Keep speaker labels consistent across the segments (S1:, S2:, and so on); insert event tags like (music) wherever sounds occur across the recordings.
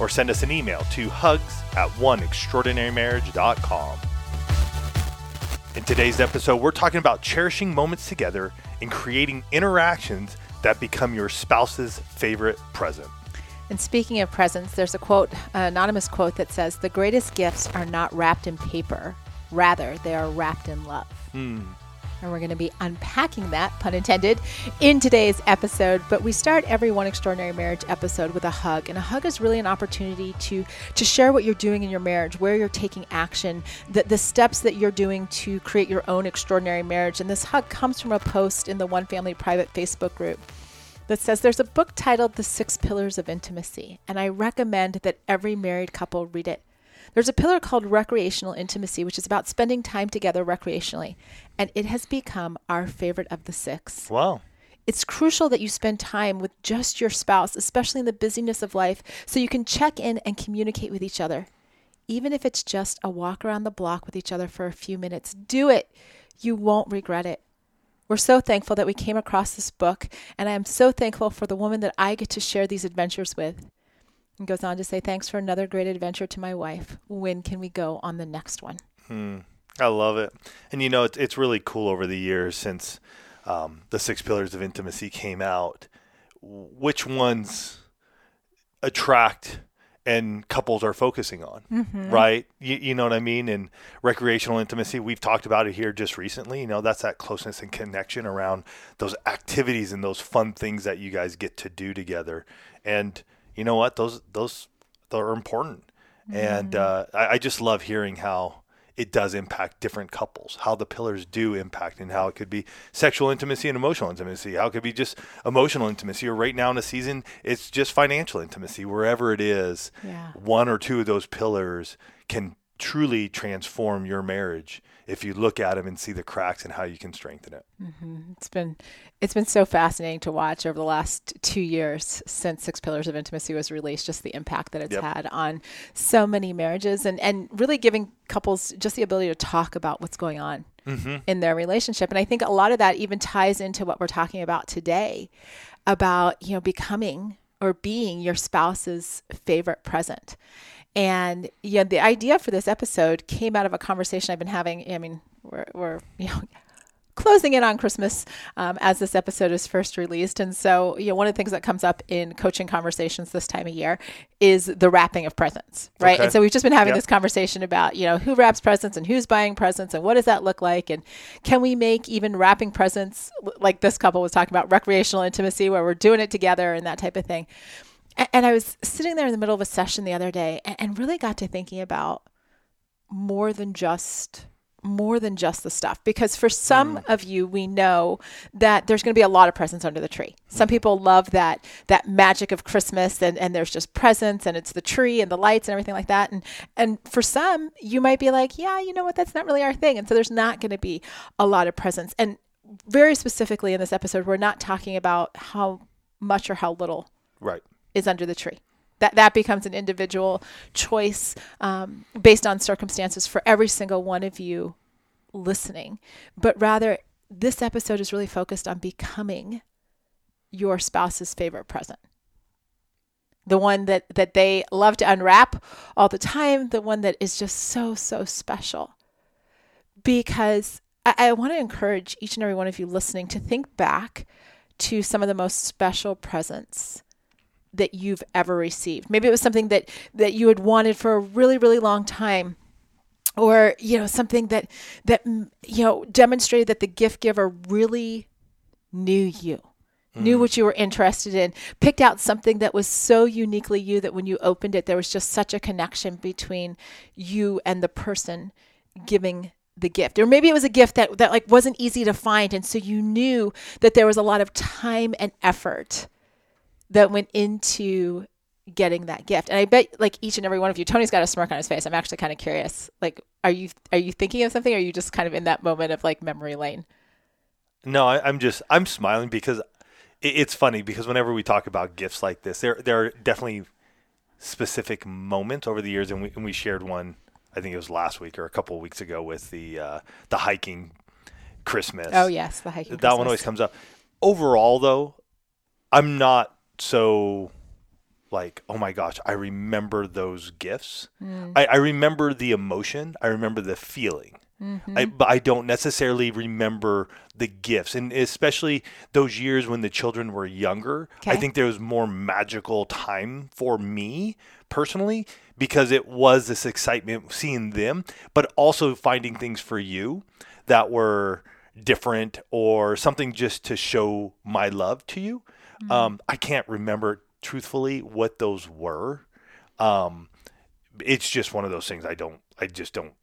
S1: or send us an email to hugs at oneextraordinarymarriage.com. In today's episode, we're talking about cherishing moments together and creating interactions that become your spouse's favorite present.
S2: And speaking of presents, there's a quote, an anonymous quote that says, The greatest gifts are not wrapped in paper, rather, they are wrapped in love.
S1: Hmm.
S2: And we're going to be unpacking that, pun intended, in today's episode. But we start every One Extraordinary Marriage episode with a hug. And a hug is really an opportunity to, to share what you're doing in your marriage, where you're taking action, the, the steps that you're doing to create your own extraordinary marriage. And this hug comes from a post in the One Family private Facebook group that says there's a book titled The Six Pillars of Intimacy, and I recommend that every married couple read it. There's a pillar called recreational intimacy, which is about spending time together recreationally, and it has become our favorite of the six.
S1: Wow.
S2: It's crucial that you spend time with just your spouse, especially in the busyness of life, so you can check in and communicate with each other. Even if it's just a walk around the block with each other for a few minutes, do it. You won't regret it. We're so thankful that we came across this book, and I am so thankful for the woman that I get to share these adventures with. And goes on to say, Thanks for another great adventure to my wife. When can we go on the next one?
S1: Hmm. I love it. And you know, it's, it's really cool over the years since um, the Six Pillars of Intimacy came out, which ones attract and couples are focusing on,
S2: Mm-hmm.
S1: right? You, you know what I mean? And recreational intimacy, we've talked about it here just recently. You know, that's that closeness and connection around those activities and those fun things that you guys get to do together. And you know what? Those those they're important. And uh, I, I just love hearing how it does impact different couples, how the pillars do impact, and how it could be sexual intimacy and emotional intimacy, how it could be just emotional intimacy, or right now in the season, it's just financial intimacy. Wherever it is,
S2: Yeah.
S1: one or two of those pillars can truly transform your marriage if you look at them and see the cracks and how you can strengthen it. Mm-hmm.
S2: It's been it's been so fascinating to watch over the last two years since Six Pillars of Intimacy was released, just the impact that it's
S1: Yep.
S2: had on so many marriages and, and really giving couples just the ability to talk about what's going on mm-hmm. in their relationship. And I think a lot of that even ties into what we're talking about today about, you know, becoming or being your spouse's favorite present. And yeah, the idea for this episode came out of a conversation I've been having. I mean, we're, we're you know closing in on Christmas um, as this episode is first released, and so you know one of the things that comes up in coaching conversations this time of year is the wrapping of presents, right?
S1: Okay.
S2: And so we've just been having
S1: Yep.
S2: this conversation about you know who wraps presents and who's buying presents and what does that look like, and can we make even wrapping presents like this couple was talking about recreational intimacy where we're doing it together and that type of thing. And I was sitting there in the middle of a session the other day and, and really got to thinking about more than just more than just the stuff. Because for some mm. of you we know that there's going to be a lot of presents under the tree. Some people love that that magic of christmas and, and there's just presents and it's the tree and the lights and everything like that. And and for some you might be like yeah you know what? That's not really our thing. And so there's not going to be a lot of presents. And very specifically in this episode we're not talking about how much or how little
S1: Right.
S2: Is under the tree. That that becomes an individual choice um, based on circumstances for every single one of you listening. But rather, this episode is really focused on becoming your spouse's favorite present. The one that that they love to unwrap all the time. The one that is just so so special. Because I, I want to encourage each and every one of you listening to think back to some of the most special presents that you've ever received. Maybe it was something that that you had wanted for a really really long time or you know something that that mm, you know demonstrated that the gift giver really knew you. Knew what you were interested in, picked out something that was so uniquely you that when you opened it, there was just such a connection between you and the person giving the gift or maybe it was a gift that that like wasn't easy to find and so you knew that there was a lot of time and effort that went into getting that gift and i bet like each and every one of you tony's got a smirk on his face i'm actually kind of curious like are you are you thinking of something? Or are you just kind of in that moment of like memory lane?
S1: No, I, I'm just I'm smiling because it, it's funny because whenever we talk about gifts like this, there there are definitely specific moments over the years, and we and we shared one. I think it was last week or a couple of weeks ago with the uh, the hiking Christmas.
S2: Oh yes, the hiking.
S1: that
S2: Christmas.
S1: one always comes up. Overall, though, I'm not so like, oh my gosh, I remember those gifts.
S2: Mm.
S1: I, I remember the emotion. I remember the feeling.
S2: Mm-hmm.
S1: I, but I don't necessarily remember the gifts, and especially those years when the children were younger. I think there was more magical time for me personally because it was this excitement seeing them, but also finding things for you that were different or something just to show my love to you. Um, I can't remember truthfully what those were. Um, it's just one of those things I don't, I just don't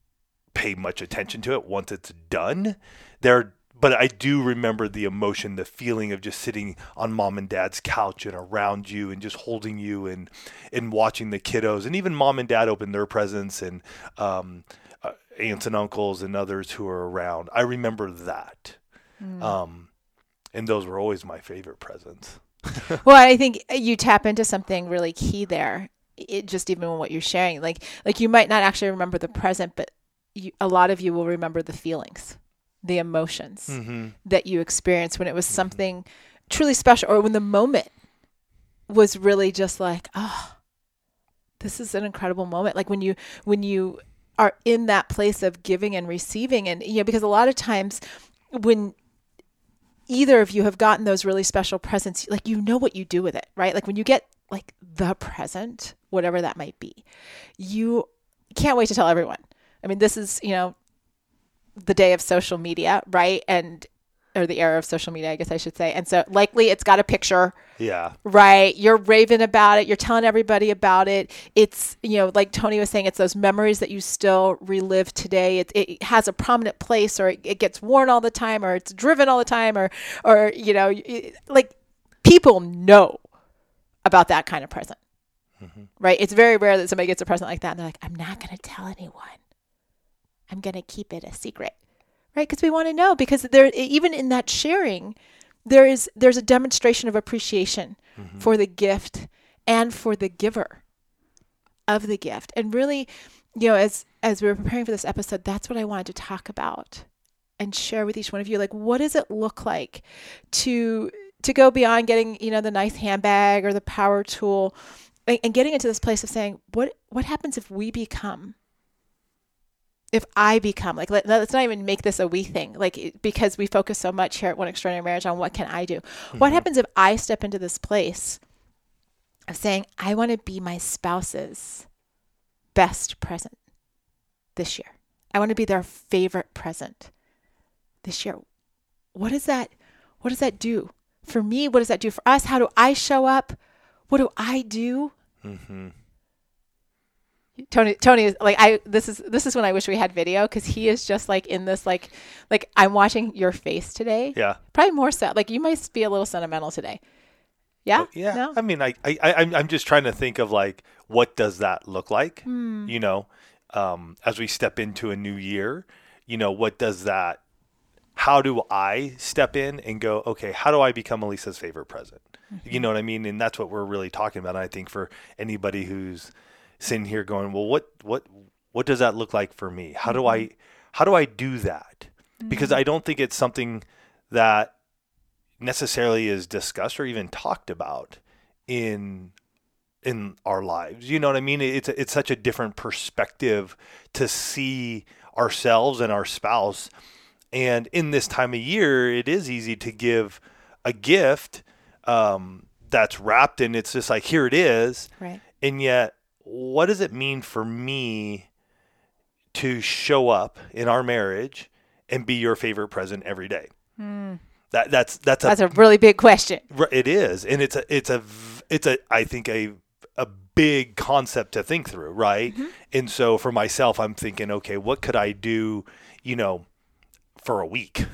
S1: pay much attention to it once it's done. There, but I do remember the emotion, the feeling of just sitting on mom and dad's couch and around you and just holding you and and watching the kiddos and even mom and dad open their presents and um, uh, aunts and uncles and others who are around. I remember that. Um, and those were always my favorite presents. (laughs)
S2: well i think uh, you tap into something really key there it just even what you're sharing like like you might not actually remember the present but you, a lot of you will remember the feelings the emotions
S1: Mm-hmm.
S2: that you experienced when it was mm-hmm. something truly special or when the moment was really just like oh this is an incredible moment like when you when you are in that place of giving and receiving and you know because a lot of times when either of you have gotten those really special presents like you know what you do with it right? Like when you get like the present whatever that might be you can't wait to tell everyone. I mean this is you know the day of social media right? And or the era of social media i guess i should say. And so likely it's got a picture.
S1: Yeah.
S2: right. You're raving about it. You're telling everybody about it. It's you know like tony was saying it's those memories that you still relive today. It, it has a prominent place or it, it gets worn all the time or it's driven all the time or or you know it- like people know about that kind of present. Mm-hmm. Right? It's very rare that somebody gets a present like that and they're like i'm not going to tell anyone. I'm going to keep it a secret right? Because we want to know because there even in that sharing there is there's a demonstration of appreciation mm-hmm. for the gift and for the giver of the gift. And really you know as as we were preparing for this episode that's what i wanted to talk about and share with each one of you. Like what does it look like to to go beyond getting you know the nice handbag or the power tool and, and getting into this place of saying what what happens if we become if I become like let, let's not even make this a we thing like because we focus so much here at One Extraordinary Marriage on what can I do. What happens if I step into this place of saying I want to be my spouse's best present this year. I want to be their favorite present this year. What does that what does that do? For me, what does that do for us? How do I show up? What do I do?
S1: Mm-hmm.
S2: Tony Tony is like I this is this is when I wish we had video cuz he is just like in this like like I'm watching your face today.
S1: Yeah.
S2: Probably more so. Like you might be a little sentimental today. Yeah?
S1: Yeah.
S2: No?
S1: I mean, I, I, I'm- I'm just trying to think of like, what does that look like?
S2: Hmm.
S1: You know, um, as we step into a new year, you know, what does that, how do I step in and go, okay, how do I become Alisa's favorite present?
S2: Mm-hmm.
S1: You know what I mean? And that's what we're really talking about. And I think for anybody who's sitting here going, well, what, what, what does that look like for me? How do I,
S2: Mm-hmm.
S1: how do I do that? Because I don't think it's something that necessarily is discussed or even talked about in in our lives. You know what I mean? It's it's such a different perspective to see ourselves and our spouse. And in this time of year, it is easy to give a gift um, that's wrapped and it's just like here it is.
S2: Right.
S1: And yet, what does it mean for me to show up in our marriage and be your favorite present every day? Hmm. That that's that's a
S2: That's a really big question.
S1: It is, and it's a it's a it's a I think a a big concept to think through, right? Mm-hmm. And so for myself, I'm thinking, okay, what could I do, you know, for a week?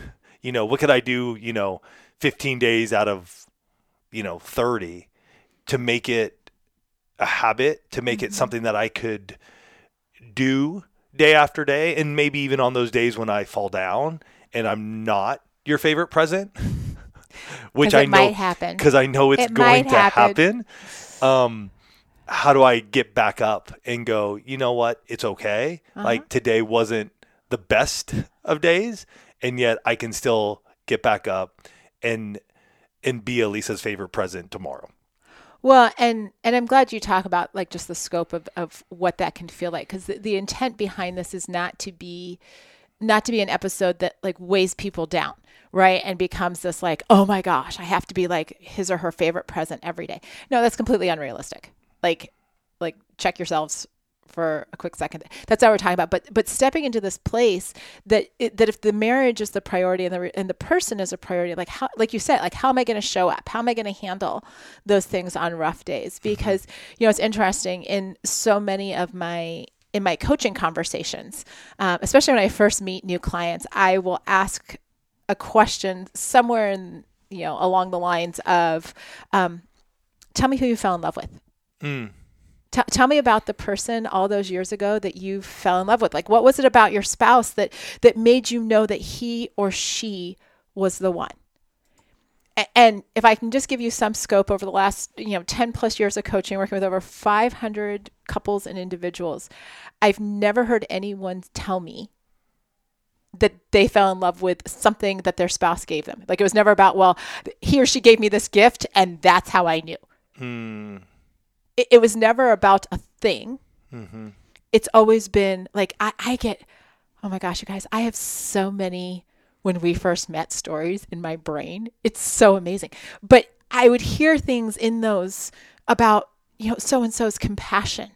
S1: You know, what could I do, you know, 15 days out of, you know, 30 to make it a habit, to make it something that I could do day after day, and maybe even on those days when I fall down and I'm not your favorite present, (laughs) which I know
S2: might happen.
S1: because I know it's
S2: It
S1: going to happen.
S2: happen.
S1: Um, how do I get back up and go? You know what? It's okay.
S2: Uh-huh.
S1: Like today wasn't the best of days, and yet I can still get back up and and be Alisa's favorite present tomorrow.
S2: Well, and and I'm glad you talk about like just the scope of of what that can feel like because the, the intent behind this is not to be not to be an episode that like weighs people down right? And becomes this like oh my gosh i have to be like his or her favorite present every day. No that's completely unrealistic. Like like check yourselves for a quick second. That's not what we're talking about. But but stepping into this place that it, that if the marriage is the priority and the and the person is a priority like how like you said like how am i going to show up? How am i going to handle those things on rough days? Because you know it's interesting in so many of my in my coaching conversations, um, especially when I first meet new clients, I will ask a question somewhere in you know along the lines of, um, "Tell me who you fell in love with."
S1: Mm.
S2: T- tell me about the person all those years ago that you fell in love with. Like, what was it about your spouse that that made you know that he or she was the one? A- And if I can just give you some scope over the last, you know, 10 plus years of coaching, working with over 500 couples and individuals, I've never heard anyone tell me that they fell in love with something that their spouse gave them. Like it was never about, well, he or she gave me this gift and that's how I knew.
S1: Mm.
S2: It, it was never about a thing.
S1: hmm
S2: It's always been like, I, I get, oh my gosh, you guys, I have so many when we first met stories in my brain. It's so amazing. But I would hear things in those about, you know, so and so's compassion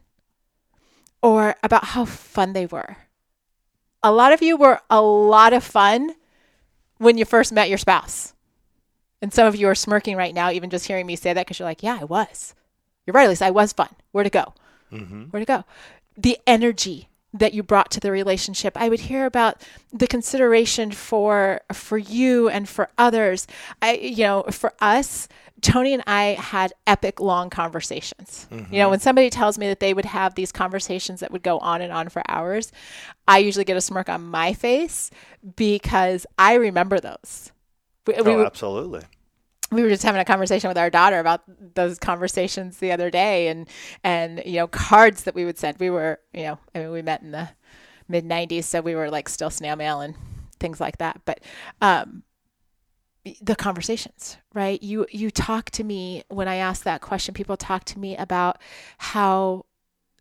S2: or about how fun they were. A lot of you were a lot of fun when you first met your spouse. And some of you are smirking right now, even just hearing me say that, because you're like, yeah, I was. You're right, Lisa, I was fun. Where to go?
S1: hmm
S2: where to go? The energy that you brought to the relationship. I would hear about the consideration for for you and for others. I you know for us tony and i had epic long conversations. You know when somebody tells me that they would have these conversations that would go on and on for hours i usually get a smirk on my face because i remember those. We, we,
S1: Oh, absolutely.
S2: We were just having a conversation with our daughter about those conversations the other day and and you know cards that we would send. We were you know i mean we met in the mid 90s so we were like still snail mail and things like that. But um the conversations right? You you talk to me when i ask that question people talk to me about how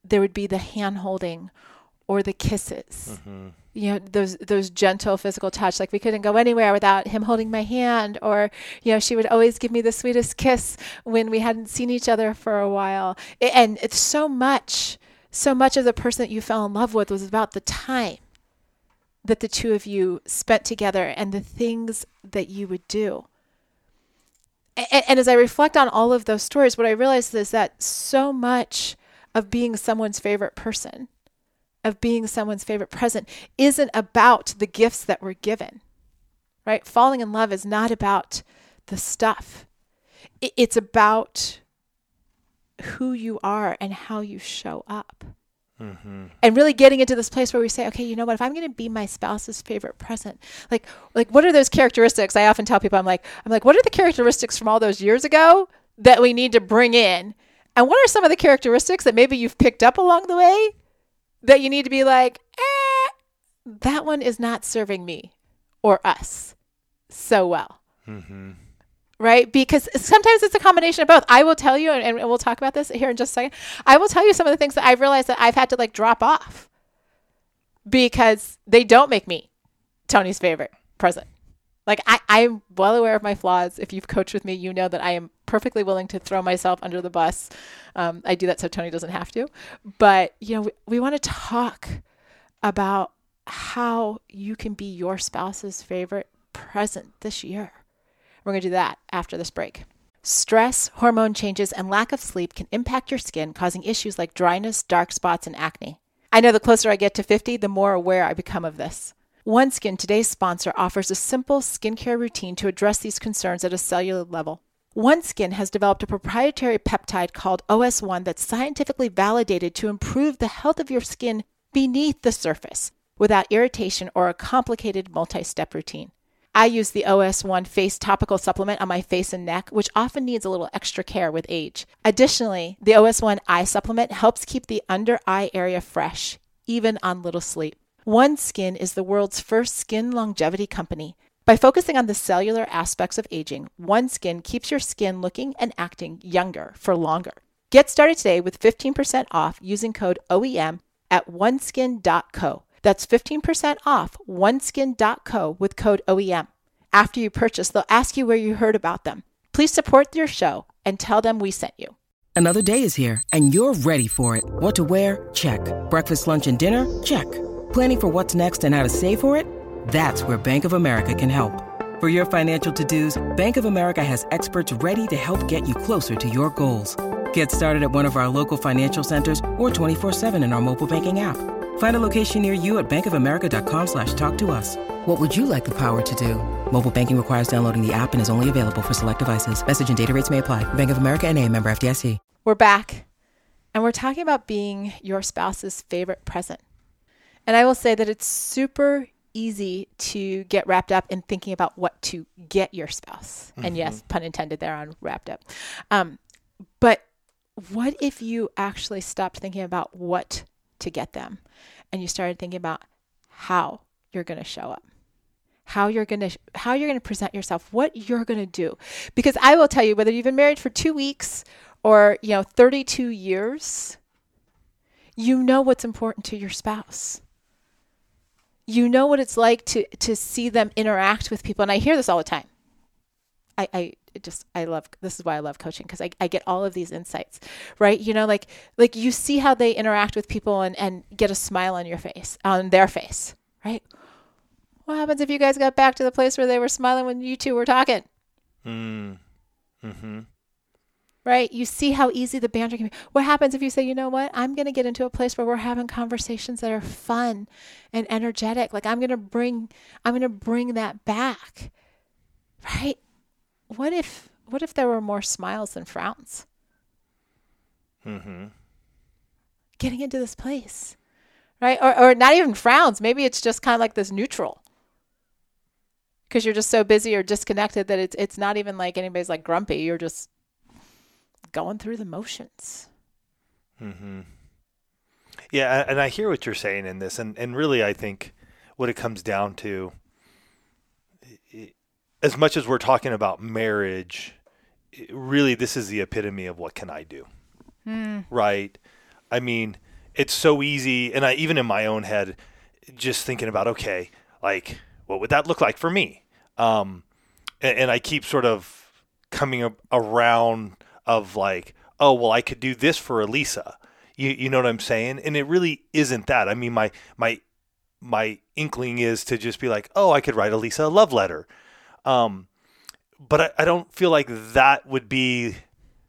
S2: there would be the hand holding or the kisses.
S1: Hmm
S2: you know those those gentle physical touch. Like we couldn't go anywhere without him holding my hand or you know she would always give me the sweetest kiss when we hadn't seen each other for a while. And it's so much so much of the person that you fell in love with was about the time that the two of you spent together and the things that you would do. And, and as i reflect on all of those stories what i realized is that so much of being someone's favorite person of being someone's favorite present isn't about the gifts that were given, right? Falling in love is not about the stuff, it's about who you are and how you show up.
S1: hmm
S2: And really getting into this place where we say, okay, you know what? If I'm going to be my spouse's favorite present, like, like what are those characteristics? I often tell people, I'm like, I'm like, what are the characteristics from all those years ago that we need to bring in? And what are some of the characteristics that maybe you've picked up along the way that you need to be like, eh, that one is not serving me or us so well,
S1: hmm
S2: right? Because sometimes it's a combination of both. I will tell you, and, and we'll talk about this here in just a second. I will tell you some of the things that I've realized that I've had to like drop off because they don't make me Tony's favorite present. Like I, I'm well aware of my flaws. If you've coached with me, you know that I am perfectly willing to throw myself under the bus. Um, I do that so Tony doesn't have to. But you know, we, we want to talk about how you can be your spouse's favorite present this year. We're going to do that after this break. Stress, hormone changes, and lack of sleep can impact your skin, causing issues like dryness, dark spots, and acne. I know the closer I get to 50, the more aware I become of this. OneSkin, today's sponsor, offers a simple skincare routine to address these concerns at a cellular level. OneSkin has developed a proprietary peptide called OS1 that's scientifically validated to improve the health of your skin beneath the surface without irritation or a complicated multi step routine. I use the OS1 face topical supplement on my face and neck, which often needs a little extra care with age. Additionally, the OS1 eye supplement helps keep the under eye area fresh, even on little sleep. OneSkin is the world's first skin longevity company. By focusing on the cellular aspects of aging, OneSkin keeps your skin looking and acting younger for longer. Get started today with 15% off using code OEM at oneskin.co. That's 15% off oneskin.co with code OEM. After you purchase, they'll ask you where you heard about them. Please support your show and tell them we sent you.
S3: Another day is here and you're ready for it. What to wear? Check. Breakfast, lunch, and dinner? Check. Planning for what's next and how to save for it? That's where Bank of America can help. For your financial to-dos, Bank of America has experts ready to help get you closer to your goals. Get started at one of our local financial centers or 24-7 in our mobile banking app. Find a location near you at bankofamerica.com slash talk to us. What would you like the power to do? Mobile banking requires downloading the app and is only available for select devices. Message and data rates may apply. Bank of America and a member FDIC.
S2: We're back and we're talking about being your spouse's favorite present. And I will say that it's super easy to get wrapped up in thinking about what to get your spouse. Mm-hmm. And yes, pun intended there on wrapped up. Um, but what if you actually stopped thinking about what to get them and you started thinking about how you're going to show up? how you're going to how you're going to present yourself what you're going to do because i will tell you whether you've been married for 2 weeks or you know 32 years you know what's important to your spouse you know what it's like to to see them interact with people. And i hear this all the time. I i just i love this is why i love coaching because I, I get all of these insights right? You know like like you see how they interact with people and and get a smile on your face on their face right? What happens if you guys got back to the place where they were smiling when you two were talking? Mm. mm-hmm right? You see how easy the banter can be. What happens if you say, you know what? I'm going to get into a place where we're having conversations that are fun and energetic. Like I'm going to bring, I'm going to bring that back, right? What if, what if there were more smiles than frowns? Mm-hmm. Getting into this place, right? Or, or not even frowns. Maybe it's just kind of like this neutral because you're just so busy or disconnected that it's it's not even like anybody's like grumpy. You're just going through the motions.
S1: Mm-hmm. Yeah, and I hear what you're saying in this, and and really, I think what it comes down to, as much as we're talking about marriage, really, this is the epitome of what can I do, mm. right? I mean, it's so easy, and I even in my own head, just thinking about okay, like what would that look like for me? Um, and, and I keep sort of coming around of like, oh well, I could do this for Alisa. You you know what I'm saying? And it really isn't that. I mean, my my my inkling is to just be like, oh, I could write Alisa a love letter. Um, but I, I don't feel like that would be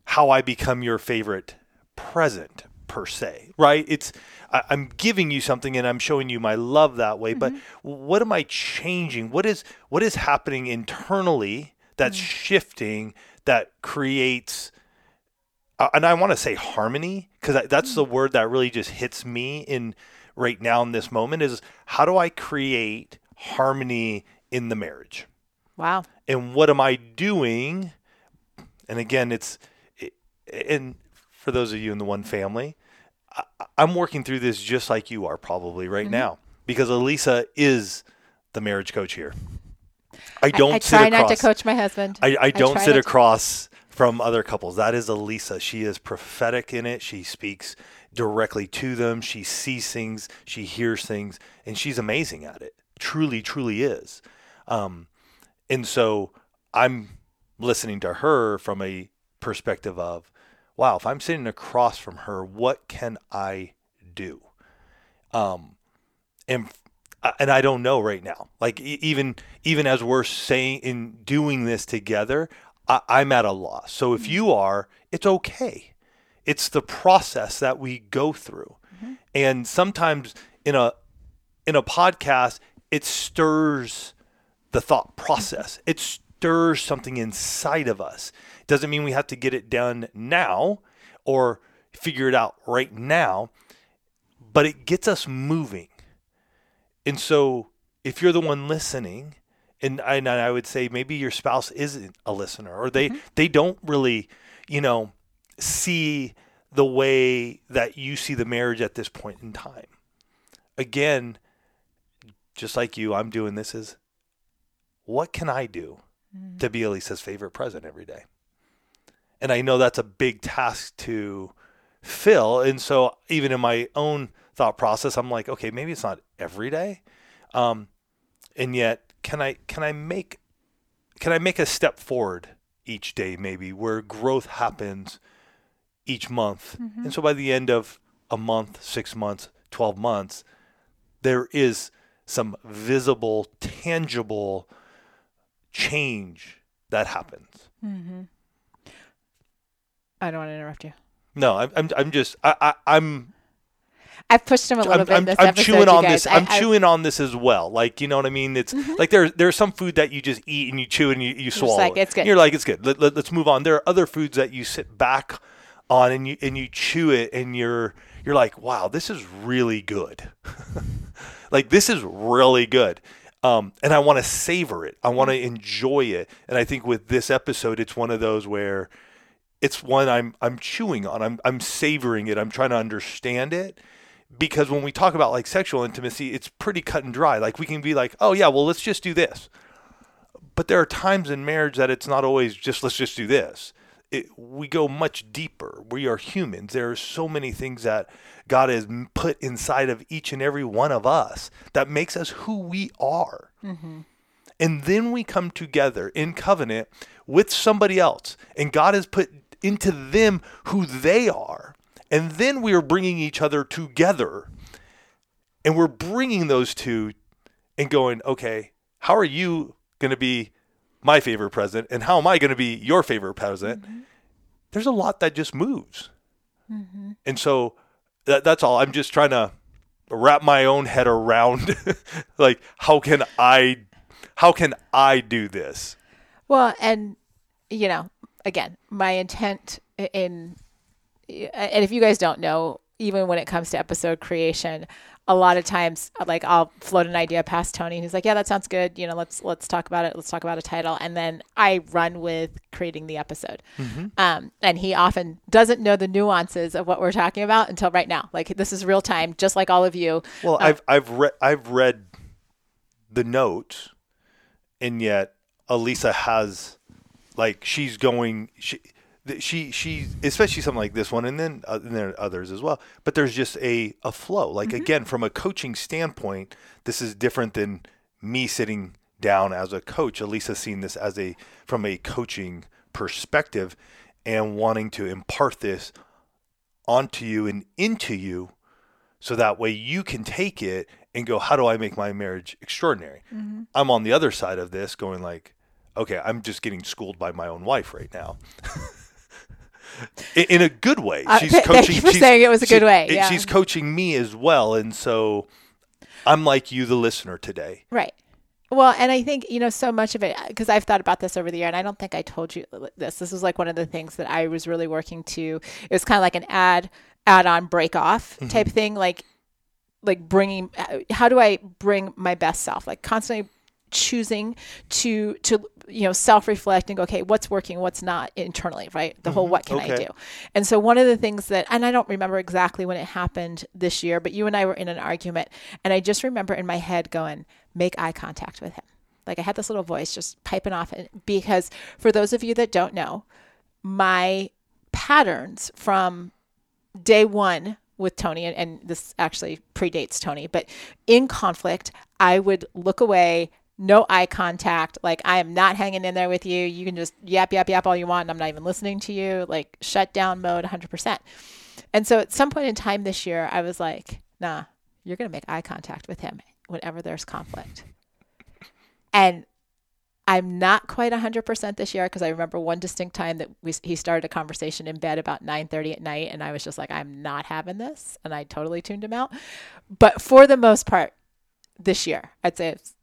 S1: how I become your favorite present per se, right? It's I, am giving you something and I'm showing you my love that way. Mm-hmm. But what am I changing? What is what is happening internally that's mm-hmm. shifting that creates and I want to say harmony because that's the word that really just hits me in right now in this moment is how do I create harmony in the marriage?
S2: Wow.
S1: And what am I doing? And again, it's and for those of you in the one family, I'm working through this just like you are probably right mm-hmm. now because Alisa is the marriage coach here. I don't. I, I
S2: try
S1: across,
S2: not to coach my husband.
S1: I, I don't sit across from other couples. That is Alisa. She is prophetic in it. She speaks directly to them. She sees things, she hears things, and she's amazing at it. Truly, truly is. Um, and so I'm listening to her from a perspective of, wow, if I'm sitting across from her, what can I do? Um, and and I don't know right now. Like even even as we're saying in doing this together, I, am at a loss. So if you are, it's okay. It's the process that we go through. Mm-hmm. And sometimes in a in a podcast, it stirs the thought process. It stirs something inside of us. It doesn't mean we have to get it done now or figure it out right now. but it gets us moving. And so if you're the one listening, and I, and I would say maybe your spouse isn't a listener or they, they don't really, you know, see the way that you see the marriage at this point in time. Again, just like you, I'm doing this is what can I do to be Alisa's favorite present every day? And I know that's a big task to fill. And so even in my own thought process, I'm like, okay, maybe it's not every day. Um, and yet can I can I make can I make a step forward each day maybe where growth happens each month. And so by the end of a month, 6 months, 12 months, there is some visible, tangible change that happens. Mhm.
S2: I don't want to interrupt you.
S1: No, I'm, I'm, I'm just, I, I, I'm,
S2: I've pushed him a little
S1: I'm,
S2: bit
S1: I'm, I'm
S2: episode.
S1: chewing on
S2: guys.
S1: this.
S2: I-
S1: I'm
S2: I- Mm-hmm.
S1: chewing on this as well. Like, you know what I mean? It's like there, there's some food that you just eat and you chew and you, you swallow.
S2: like, "It's good."
S1: You're like, it's good. Let, let, us move on. There are other foods that you sit back on and you, and you chew it and you're, you're like, wow, this is really good. (laughs) like this is really good. Um, and I want to savor it. I want to enjoy it. And I think with this episode, it's one of those where it's one I'm I'm chewing on. I'm I'm savoring it. I'm trying to understand it because when we talk about like sexual intimacy, it's pretty cut and dry. Like we can be like, "Oh yeah, well let's just do this." But there are times in marriage that it's not always just let's just do this. It, we go much deeper. We are humans. There are so many things that God has put inside of each and every one of us that makes us who we are. Mm-hmm. And then we come together in covenant with somebody else, and God has put into them who they are. And then we are bringing each other together, and we're bringing those two and going, okay, how are you going to be my favorite president, and how am I going to be your favorite president? Mm-hmm. There's a lot that just moves. Mm-hmm. And so that, that's all. I'm just trying to wrap my own head around (laughs) like how can I how can I do this?
S2: Well, and you know, again, my intent in and if you guys don't know, even when it comes to episode creation, a lot of times like I'll float an idea past Tony and he's like, "Yeah, that sounds good. You know, let's let's talk about it. Let's talk about a title." And then I run with creating the episode. Um, and he often doesn't know the nuances of what we're talking about until right now. Like this is real time, just like all of you.
S1: Well, I've I've read I've read the notes, and yet Alisa has like she's going she she she especially something like this one, and then uh, and there are others as well. But there's just a a flow. Like again, from a coaching standpoint, this is different than me sitting down as a coach. Alisa's seen this as a from a coaching perspective, and wanting to impart this onto you and into you so that way you can take it and go how do i make my marriage extraordinary i'm on the other side of this going like okay i'm just getting schooled by my own wife right now (laughs) in, in a good way
S2: Uh,
S1: she's
S2: th-
S1: coaching
S2: thank you for
S1: she's-
S2: saying it was a good
S1: she-
S2: way, yeah.
S1: she's coaching me as well and so i'm like you the listener today
S2: Right. Well, and I think, you know, so much of it, uh, because I've thought about this over the year, and I don't think I told you this. This was like one of the things that I was really working to. It was kind of like an add, add on, break off mm-hmm. type thing. Like, like bringing, uh, how do I bring my best self? Like constantly choosing to, to, you know, self reflect and go, okay, what's working, what's not internally, right? The whole mm-hmm. what can I do? And so one of the things that, and I don't remember exactly when it happened this year, but you and I were in an argument, and I just remember in my head going, make eye contact with him. Like I had this little voice just piping off, and because for those of you that don't know, my patterns from day one with Tony, and, and this actually predates Tony, but in conflict, I would look away, no eye contact. Like, I am not hanging in there with you. You can just yap, yap, yap all you want. And I'm not even listening to you. Like, shut down mode 100%. And so at some point in time this year, I was like, nah, you're going to make eye contact with him whenever there's conflict. And I'm not quite 100% this year because I remember one distinct time that we, he started a conversation in bed about 9:30 at night and I was just like I'm not having this and I totally tuned him out. But for the most part this year, I'd say it's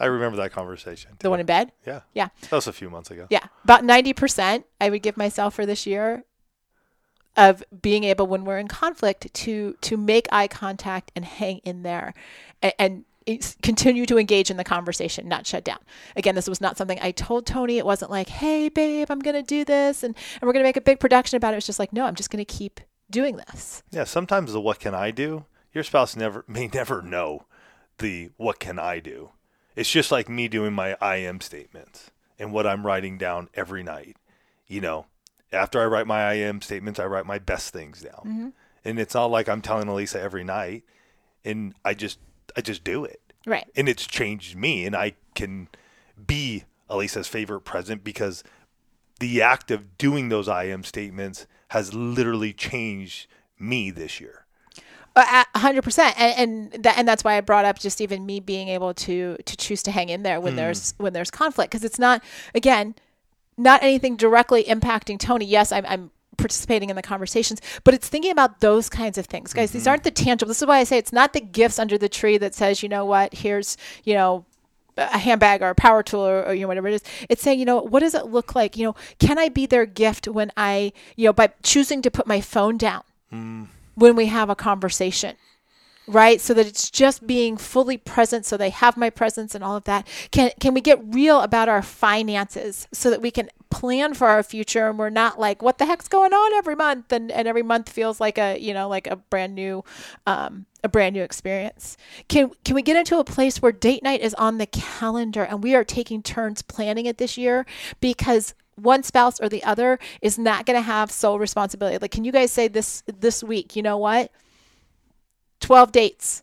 S1: i remember that conversation
S2: the one in bed.
S1: yeah
S2: Yeah.
S1: that was a few months ago
S2: Yeah. About 90% I would give myself for this year. of being able when we're in conflict to to make eye contact and hang in there and, and continue to engage in the conversation, not shut down. Again, this was not something I told Tony. It wasn't like, hey, babe, I'm going to do this and, and we're going to make a big production about it. It's just like, no, I'm just going to keep doing this.
S1: Yeah, sometimes the what can I do, your spouse never may never know the what can I do. It's just like me doing my I am statements and what I'm writing down every night. You know, after I write my I am statements, I write my best things down. Mm-hmm. And it's not like I'm telling Alisa every night and I just I just do it.
S2: Right.
S1: And it's changed me and I can be Alisa's favorite present because the act of doing those I am statements has literally changed me this year.
S2: Uh, hundred percent, and and, that, and that's why I brought up just even me being able to to choose to hang in there when mm. there's when there's conflict because it's not again not anything directly impacting Tony. Yes, I'm, I'm participating in the conversations, but it's thinking about those kinds of things, guys. Mm-hmm. These aren't the tangible. This is why I say it's not the gifts under the tree that says, you know what, here's, you know, a handbag or a power tool or, or, you know whatever it is it's saying you know what does it look like you know can i be their gift when i you know by choosing to put my phone down mm. When we have a conversation right? So that it's just being fully present so they have my presence and all of that. Can can we get real about our finances so that we can plan for our future and we're not like what the heck's going on every month? And, and every month feels like a you know like a brand new um, a brand new experience. Can can we get into a place where date night is on the calendar and we are taking turns planning it this year? Because one spouse or the other is not going to have sole responsibility like can you guys say this this week you know what 12 dates.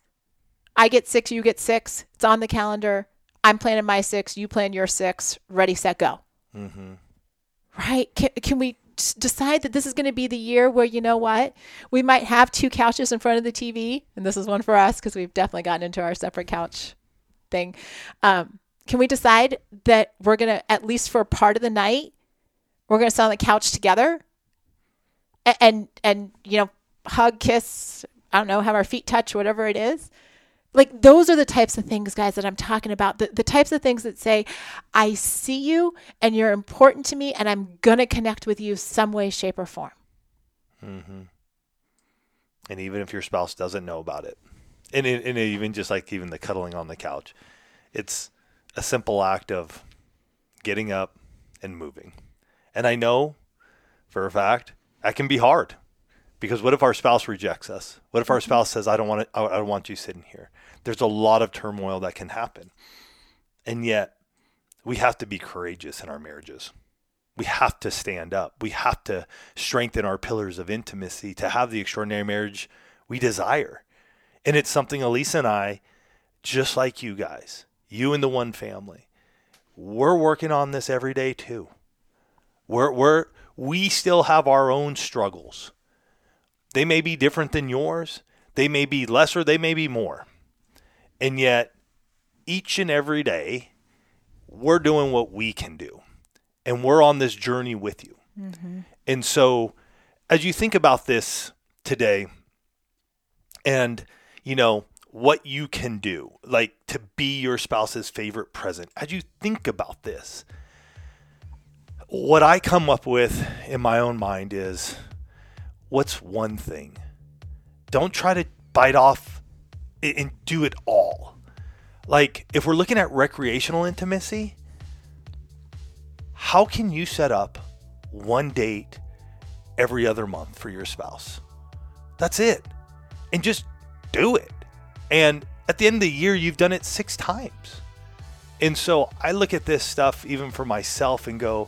S2: I get six, you get six. It's on the calendar. I'm planning my six, you plan your six. Ready, set, go. Mm-hmm. Right? Can, can we decide that this is going to be the year where, you know what? We might have two couches in front of the TV, and this is one for us because we've definitely gotten into our separate couch thing. Um, can we decide that we're going to, at least for part of the night, we're going to sit on the couch together and, and, and you know, hug, kiss, I don't know, have our feet touch, whatever it is. Like those are the types of things, guys, that I'm talking about. The, the types of things that say, I see you and you're important to me and I'm going to connect with you some way, shape, or form.
S1: Mm-hmm. And even if your spouse doesn't know about it, and, and even just like even the cuddling on the couch, it's a simple act of getting up and moving. And I know for a fact that can be hard. Because what if our spouse rejects us? What if our mm-hmm. spouse says, "I don't want to, I don't want you sitting here"? There's a lot of turmoil that can happen, and yet we have to be courageous in our marriages. We have to stand up. We have to strengthen our pillars of intimacy to have the extraordinary marriage we desire. And it's something Alisa and I, just like you guys, you and the one family, we're working on this every day too. We're, we're, we still have our own struggles. They may be different than yours, they may be lesser, they may be more. And yet, each and every day, we're doing what we can do. And we're on this journey with you. Mm-hmm. And so, as you think about this today, and, you know, what you can do, like to be your spouse's favorite present, as you think about this, what I come up with in my own mind is what's one thing? Don't try to bite off and do it all. Like, if we're looking at recreational intimacy, how can you set up one date every other month for your spouse? That's it. And just do it. And at the end of the year, you've done it six times. And so I look at this stuff even for myself and go,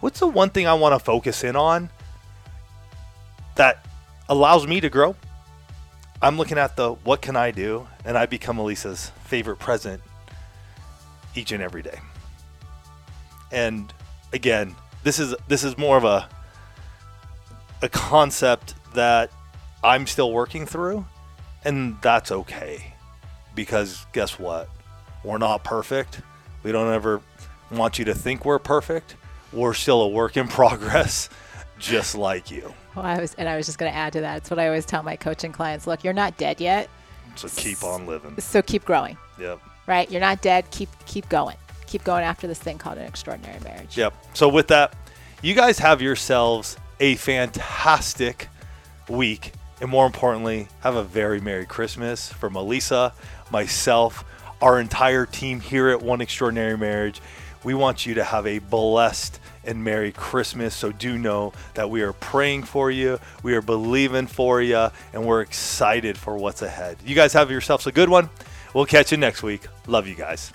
S1: what's the one thing I want to focus in on that allows me to grow. I'm looking at the what can I do, and I become Alisa's favorite present each and every day. And again, this is this is more of a a concept that I'm still working through, and that's okay. Because guess what? We're not perfect. We don't ever want you to think we're perfect. We're still a work in (laughs) progress, just like you.
S2: Well, I was, and I was just going to add to that. It's what I always tell my coaching clients: Look, you're not dead yet.
S1: So keep on living.
S2: So keep growing.
S1: Yep.
S2: Right. You're not dead. Keep keep going. Keep going after this thing called an extraordinary marriage.
S1: Yep. So with that, you guys have yourselves a fantastic week. And more importantly, have a very Merry Christmas from Alisa, myself, our entire team here at One Extraordinary Marriage. We want you to have a blessed and Merry Christmas. So do know that we are praying for you, we are believing for you, and we're excited for what's ahead. You guys have yourselves a good one. We'll catch you next week. Love you guys.